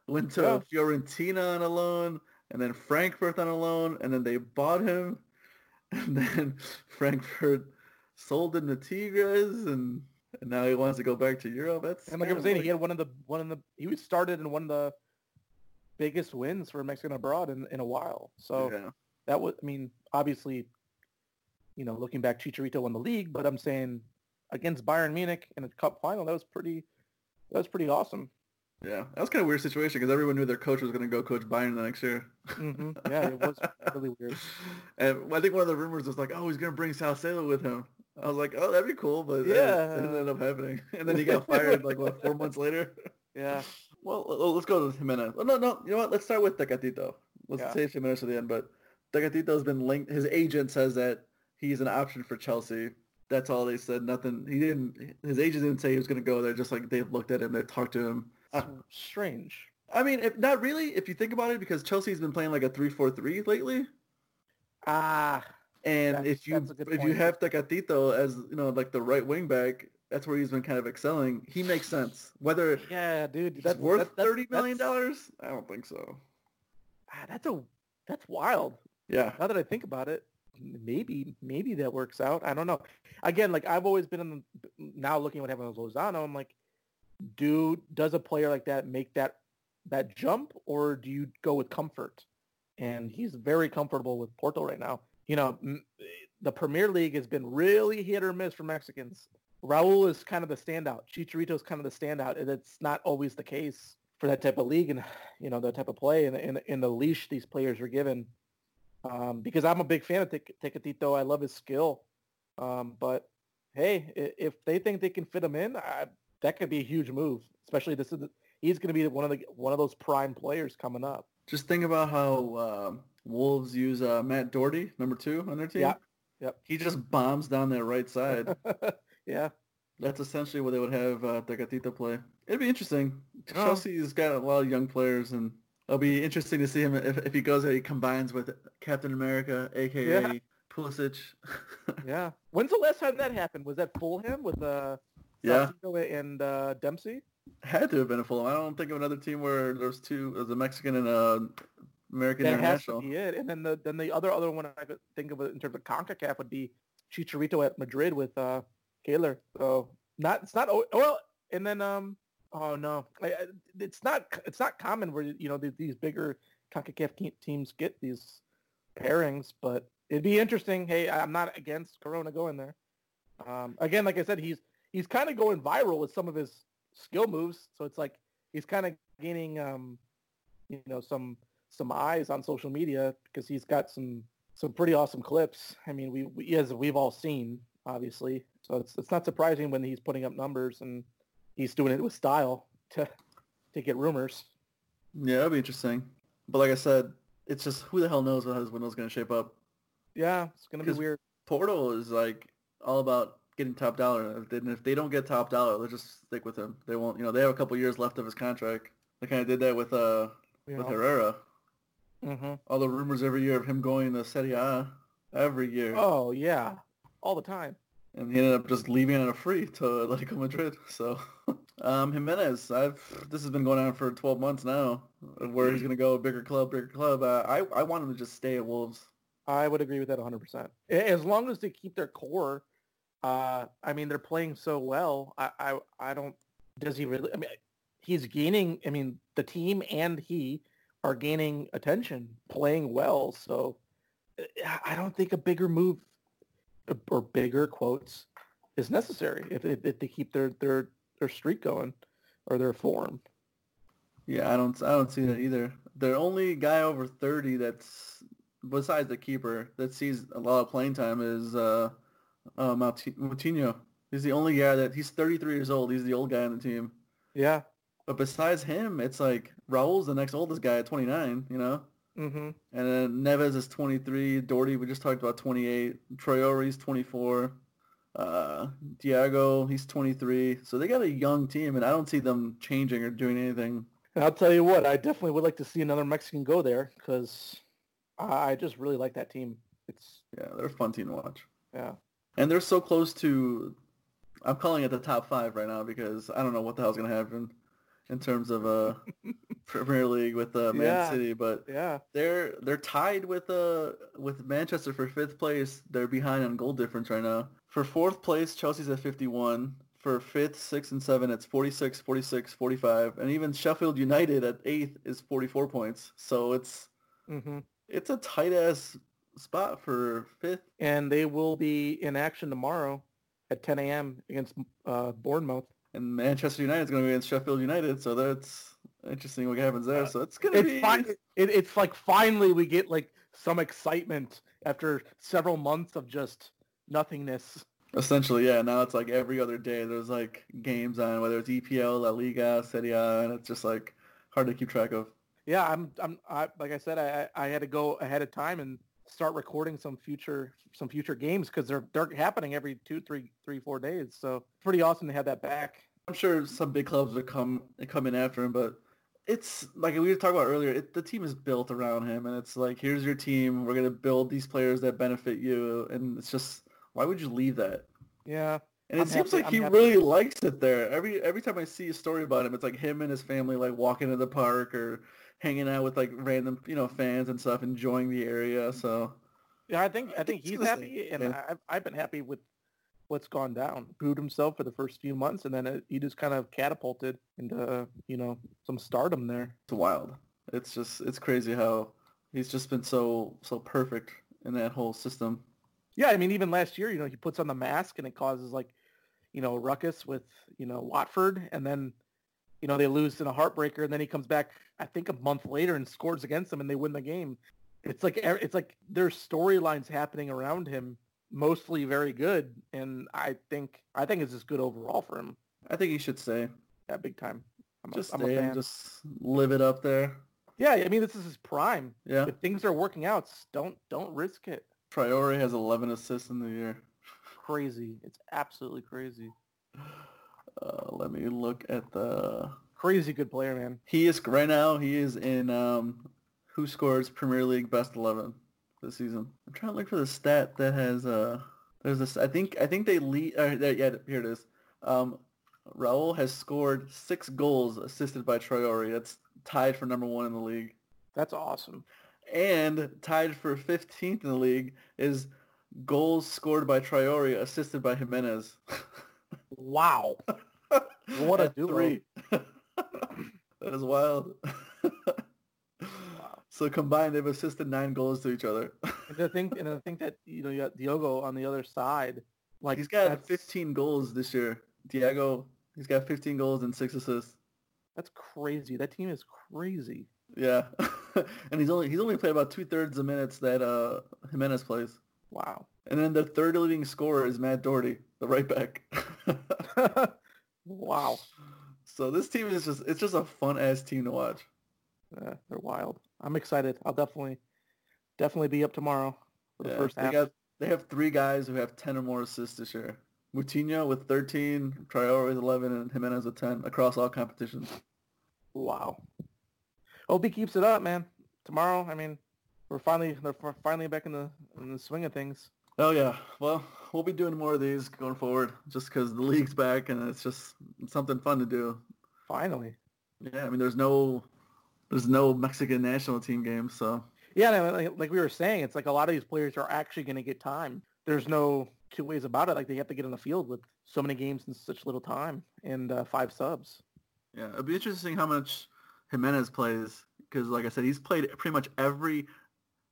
Went to yeah. Fiorentina on a loan, and then Frankfurt on a loan, and then they bought him, <laughs> and then Frankfurt sold him to Tigres, and, and now he wants to go back to Europe. That's and like I was saying, like... he had one of the one of the he started in one of the biggest wins for Mexican abroad in, in a while. So yeah. that was, I mean, obviously, you know, looking back, Chicharito won the league, but I'm saying against Bayern Munich in a cup final, that was pretty, that was pretty awesome. Yeah, that was kind of a weird situation because everyone knew their coach was going to go coach Bayern the next year. Mm-hmm. <laughs> Yeah, it was really weird. And I think one of the rumors was like, oh, he's going to bring Salcedo with him. I was like, oh, that'd be cool, but yeah, it didn't end up happening. <laughs> And then he got <laughs> fired like what four months later. Yeah, well, let's go to Jimenez. Oh, no, no, you know what? Let's start with Tecatito. Let's yeah. save Jimenez to the end. But Tecatito has been linked. His agent says that he's an option for Chelsea. That's all they said. Nothing. He didn't. His agent didn't say he was going to go there. Just like they've looked at him, they've talked to him. Strange. I mean, if, not really if you think about it, because Chelsea's been playing like a three-four-three lately. Ah. And if you if point. you have Tecatito as you know like the right wing back, that's where he's been kind of excelling. He makes sense. Whether yeah, dude, that's worth that, that's, thirty million dollars. I don't think so. Ah, that's a that's wild. Yeah. Now that I think about it, maybe maybe that works out. I don't know. Again, like I've always been in the, now looking at what happened with Lozano. I'm like, do does a player like that make that that jump, or do you go with comfort? And he's very comfortable with Porto right now. You know, the Premier League has been really hit or miss for Mexicans. Raul is kind of the standout. Chicharito is kind of the standout, and it's not always the case for that type of league and you know that type of play and in, the leash these players are given. Um, because I'm a big fan of Tecatito. I love his skill, um, but hey, if they think they can fit him in, I, that could be a huge move. Especially this is he's going to be one of the one of those prime players coming up. Just think about how uh, Wolves use uh, Matt Doherty, number two on their team. Yeah. Yep. He just bombs down that right side. <laughs> yeah. That's essentially what they would have uh, Tecatito play. It'd be interesting. Oh. Chelsea's got a lot of young players, and it'll be interesting to see him if, if he goes there. He combines with Captain America, aka yeah. Pulisic. <laughs> yeah. When's the last time that happened? Was that Fulham with uh, yeah and uh, Dempsey? Had to have been a Fulham. I don't think of another team where there's two, there's a Mexican and a American that international. Has to be it. And then the then the other other one I could think of in terms of Concacaf would be Chicharito at Madrid with uh Keylor. So not it's not well. And then um oh no, it's not it's not common where you know these bigger Concacaf teams get these pairings, but it'd be interesting. Hey, I'm not against Corona going there. Um, again, like I said, he's he's kind of going viral with some of his skill moves. So it's like he's kind of gaining, um, you know, some some eyes on social media because he's got some some pretty awesome clips. I mean, we, we as we've all seen, obviously. So it's it's not surprising when he's putting up numbers and he's doing it with style to to get rumors. Yeah, that'd be interesting. But like I said, it's just who the hell knows how his window's going to shape up. Yeah, it's going to be weird. Porto is like all about getting top dollar. And if they don't get top dollar, they'll just stick with him. They won't. You know, they have a couple years left of his contract. They kind of did that with uh yeah. with Herrera. Mm-hmm. All the rumors every year of him going to Serie A every year. Oh yeah, all the time. And he ended up just leaving on a free to Atletico Madrid. So <laughs> um, Jimenez, I've this has been going on for 12 months now. Where he's going to go, bigger club, bigger club. Uh, I I want him to just stay at Wolves. I would agree with that 100%. As long as they keep their core uh, I mean, they're playing so well. I, I, I don't. Does he really? I mean, he's gaining. I mean, the team and he are gaining attention, playing well. So, I don't think a bigger move or bigger quotes is necessary if, if, if they keep their their their streak going or their form. Yeah, I don't. I don't see that either. The only guy over thirty that's besides the keeper that sees a lot of playing time is. Uh, uh, Moutinho. He's the only guy that he's 33 years old. He's the old guy on the team. Yeah. But besides him, it's like Raul's the next oldest guy at 29. You know. Mm-hmm. And then Neves is 23. Doherty, we just talked about 28. Traore's 24. Uh, Diego, he's 23. So they got a young team, and I don't see them changing or doing anything. And I'll tell you what, I definitely would like to see another Mexican go there because I just really like that team. It's yeah, they're a fun team to watch. Yeah and they're so close to. I'm calling it the top five right now because I don't know what the hell's gonna happen in terms of uh <laughs> Premier League with uh, Man yeah. City, but yeah, they're they're tied with uh with Manchester for fifth place. They're behind on goal difference right now. For fourth place, Chelsea's at 51. For fifth, sixth, and seven, it's 46, 46, 45, and even Sheffield United at eighth is 44 points. So it's mm-hmm. it's a tight ass spot for fifth. And they will be in action tomorrow at 10 a.m. against uh, Bournemouth. And Manchester United is going to be against Sheffield United, so that's interesting what happens there. Uh, so it's going to be. Fine. It, it's like finally we get like some excitement after several months of just nothingness. Essentially, yeah. Now it's like every other day there's like games on, whether it's EPL, La Liga, Serie A, and it's just like hard to keep track of. Yeah, I'm. I'm. I, like I said, I I had to go ahead of time and start recording some future some future games because they're they're happening every two, three, three, four days. So pretty awesome to have that back. I'm sure some big clubs would come come in after him, but it's like we were talking about earlier. It, the team is built around him, and it's like, here's your team. We're gonna build these players that benefit you, and it's just, why would you leave that? Yeah. And it I'm seems happy- like I'm he happy. really likes it there. Every every time I see a story about him, it's like him and his family like walking to the park or hanging out with like random you know fans and stuff, enjoying the area. So Yeah, I think I think he's happy, and yeah. I've I've been happy with what's gone down. Proved himself for the first few months, and then it, he just kind of catapulted into you know some stardom there. it's wild. It's just it's crazy how he's just been so so perfect in that whole system. Yeah, I mean even last year, you know, he puts on the mask and it causes like you know ruckus with you know Watford, and then you know they lose in a heartbreaker, and then he comes back I think a month later and scores against them, and they win the game. It's like it's like there's storylines happening around him, mostly very good, and I think I think it's just good overall for him. I think he should stay. Yeah, big time. I'm Just a, I'm stay and just live it up there. Yeah, I mean this is his prime. Yeah. If things are working out, don't don't risk it. Traore has 11 assists in the year. Crazy. It's absolutely crazy. Uh, let me look at the. Crazy good player, man. He is right now. He is in um, WhoScored Premier League best 11 this season. I'm trying to look for the stat that has uh. There's this. I think I think they lead. Uh, yeah, here it is. Um, Raul has scored six goals assisted by Traore. That's tied for number one in the league. That's awesome. And tied for 15th in the league is goals scored by Traore assisted by Jimenez. Wow. <laughs> What a duo. three. <laughs> that is wild. wow. So combined, they've assisted nine goals to each other. And to think and to think that you know you got Diogo on the other side, like he's got that's, 15 goals this year. Diego, he's got 15 goals and six assists. That's crazy. That team is crazy. Yeah, <laughs> and he's only he's only played about two thirds the minutes that uh, Jimenez plays. Wow. And then the third leading scorer is Matt Doherty, the right back. <laughs> wow. so this team is just it's just a fun ass team to watch. Yeah, they're wild. I'm excited. I'll definitely definitely be up tomorrow for the Yeah, first they half. got they have three guys who have 10 or more assists this year. Moutinho with 13, Traore with 11, and Jimenez with 10 across all competitions. Wow. Hope he keeps it up, man. Tomorrow, I mean, we're finally they're finally back in the in the swing of things. Oh yeah, well we'll be doing more of these going forward, just because the league's back and it's just something fun to do. Finally. Yeah, I mean there's no there's no Mexican national team games, so Yeah, like, like we were saying, it's like a lot of these players are actually going to get time. There's no two ways about it. Like they have to get on the field with so many games in such little time and uh, five subs. yeah, it'd be interesting how much Jimenez plays because, like I said, he's played pretty much every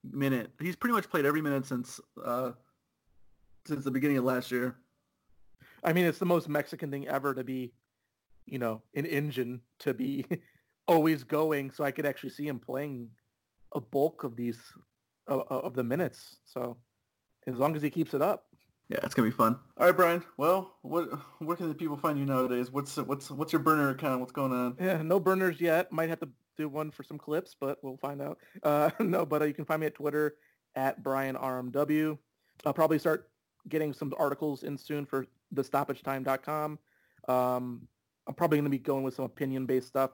minute. He's pretty much played every minute since uh, since the beginning of last year. I mean, it's the most Mexican thing ever to be, you know, an engine to be <laughs> always going. So I could actually see him playing a bulk of these of, of the minutes. So as long as he keeps it up. Yeah, it's gonna be fun. All right, Bryan. Well, what where can the people find you nowadays? What's what's what's your burner account? What's going on? Yeah, no burners yet. Might have to do one for some clips, but we'll find out. <laughs> Uh, no, but uh, you can find me at Twitter at Bryan RMW. I'll probably start getting some articles in soon for thestoppagetime.com. Um, I'm probably going to be going with some opinion-based stuff,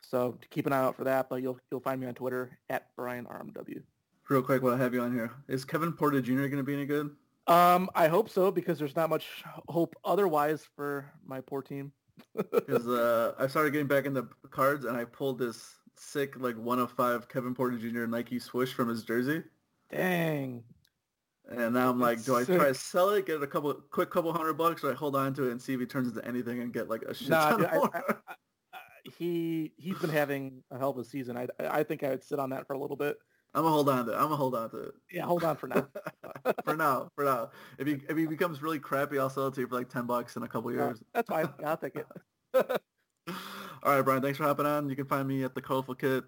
so keep an eye out for that. But you'll you'll find me on Twitter at Bryan RMW. Real quick, while I have you on here, is Kevin Porter Jr. gonna be any good? Um, I hope so because there's not much hope otherwise for my poor team. <laughs> Because uh, I started getting back into cards and I pulled this sick like one of five Kevin Porter Jr. Nike swoosh from his jersey, Dang. and now I'm like, That's do I try to sell it, get a couple quick couple hundred bucks, or I hold on to it and see if he turns into anything and get like a shit Nah, ton dude, I- more? I- Uh, he he's been having a hell of a season. I I think I would sit on that for a little bit. I'm gonna hold on to it. I'm gonna hold on to it Yeah, hold on for now. <laughs> for now. For now, if he if he becomes really crappy, I'll sell it to you for like ten bucks in a couple years. that's fine. Yeah, I'll take it. <laughs> All right, Bryan. Thanks for hopping on. You can find me at the Colorful Kit.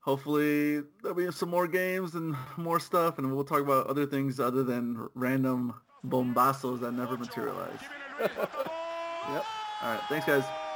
Hopefully there'll be some more games and more stuff, and we'll talk about other things other than random bombazos that never materialize. <laughs> Yep. All right. Thanks, guys.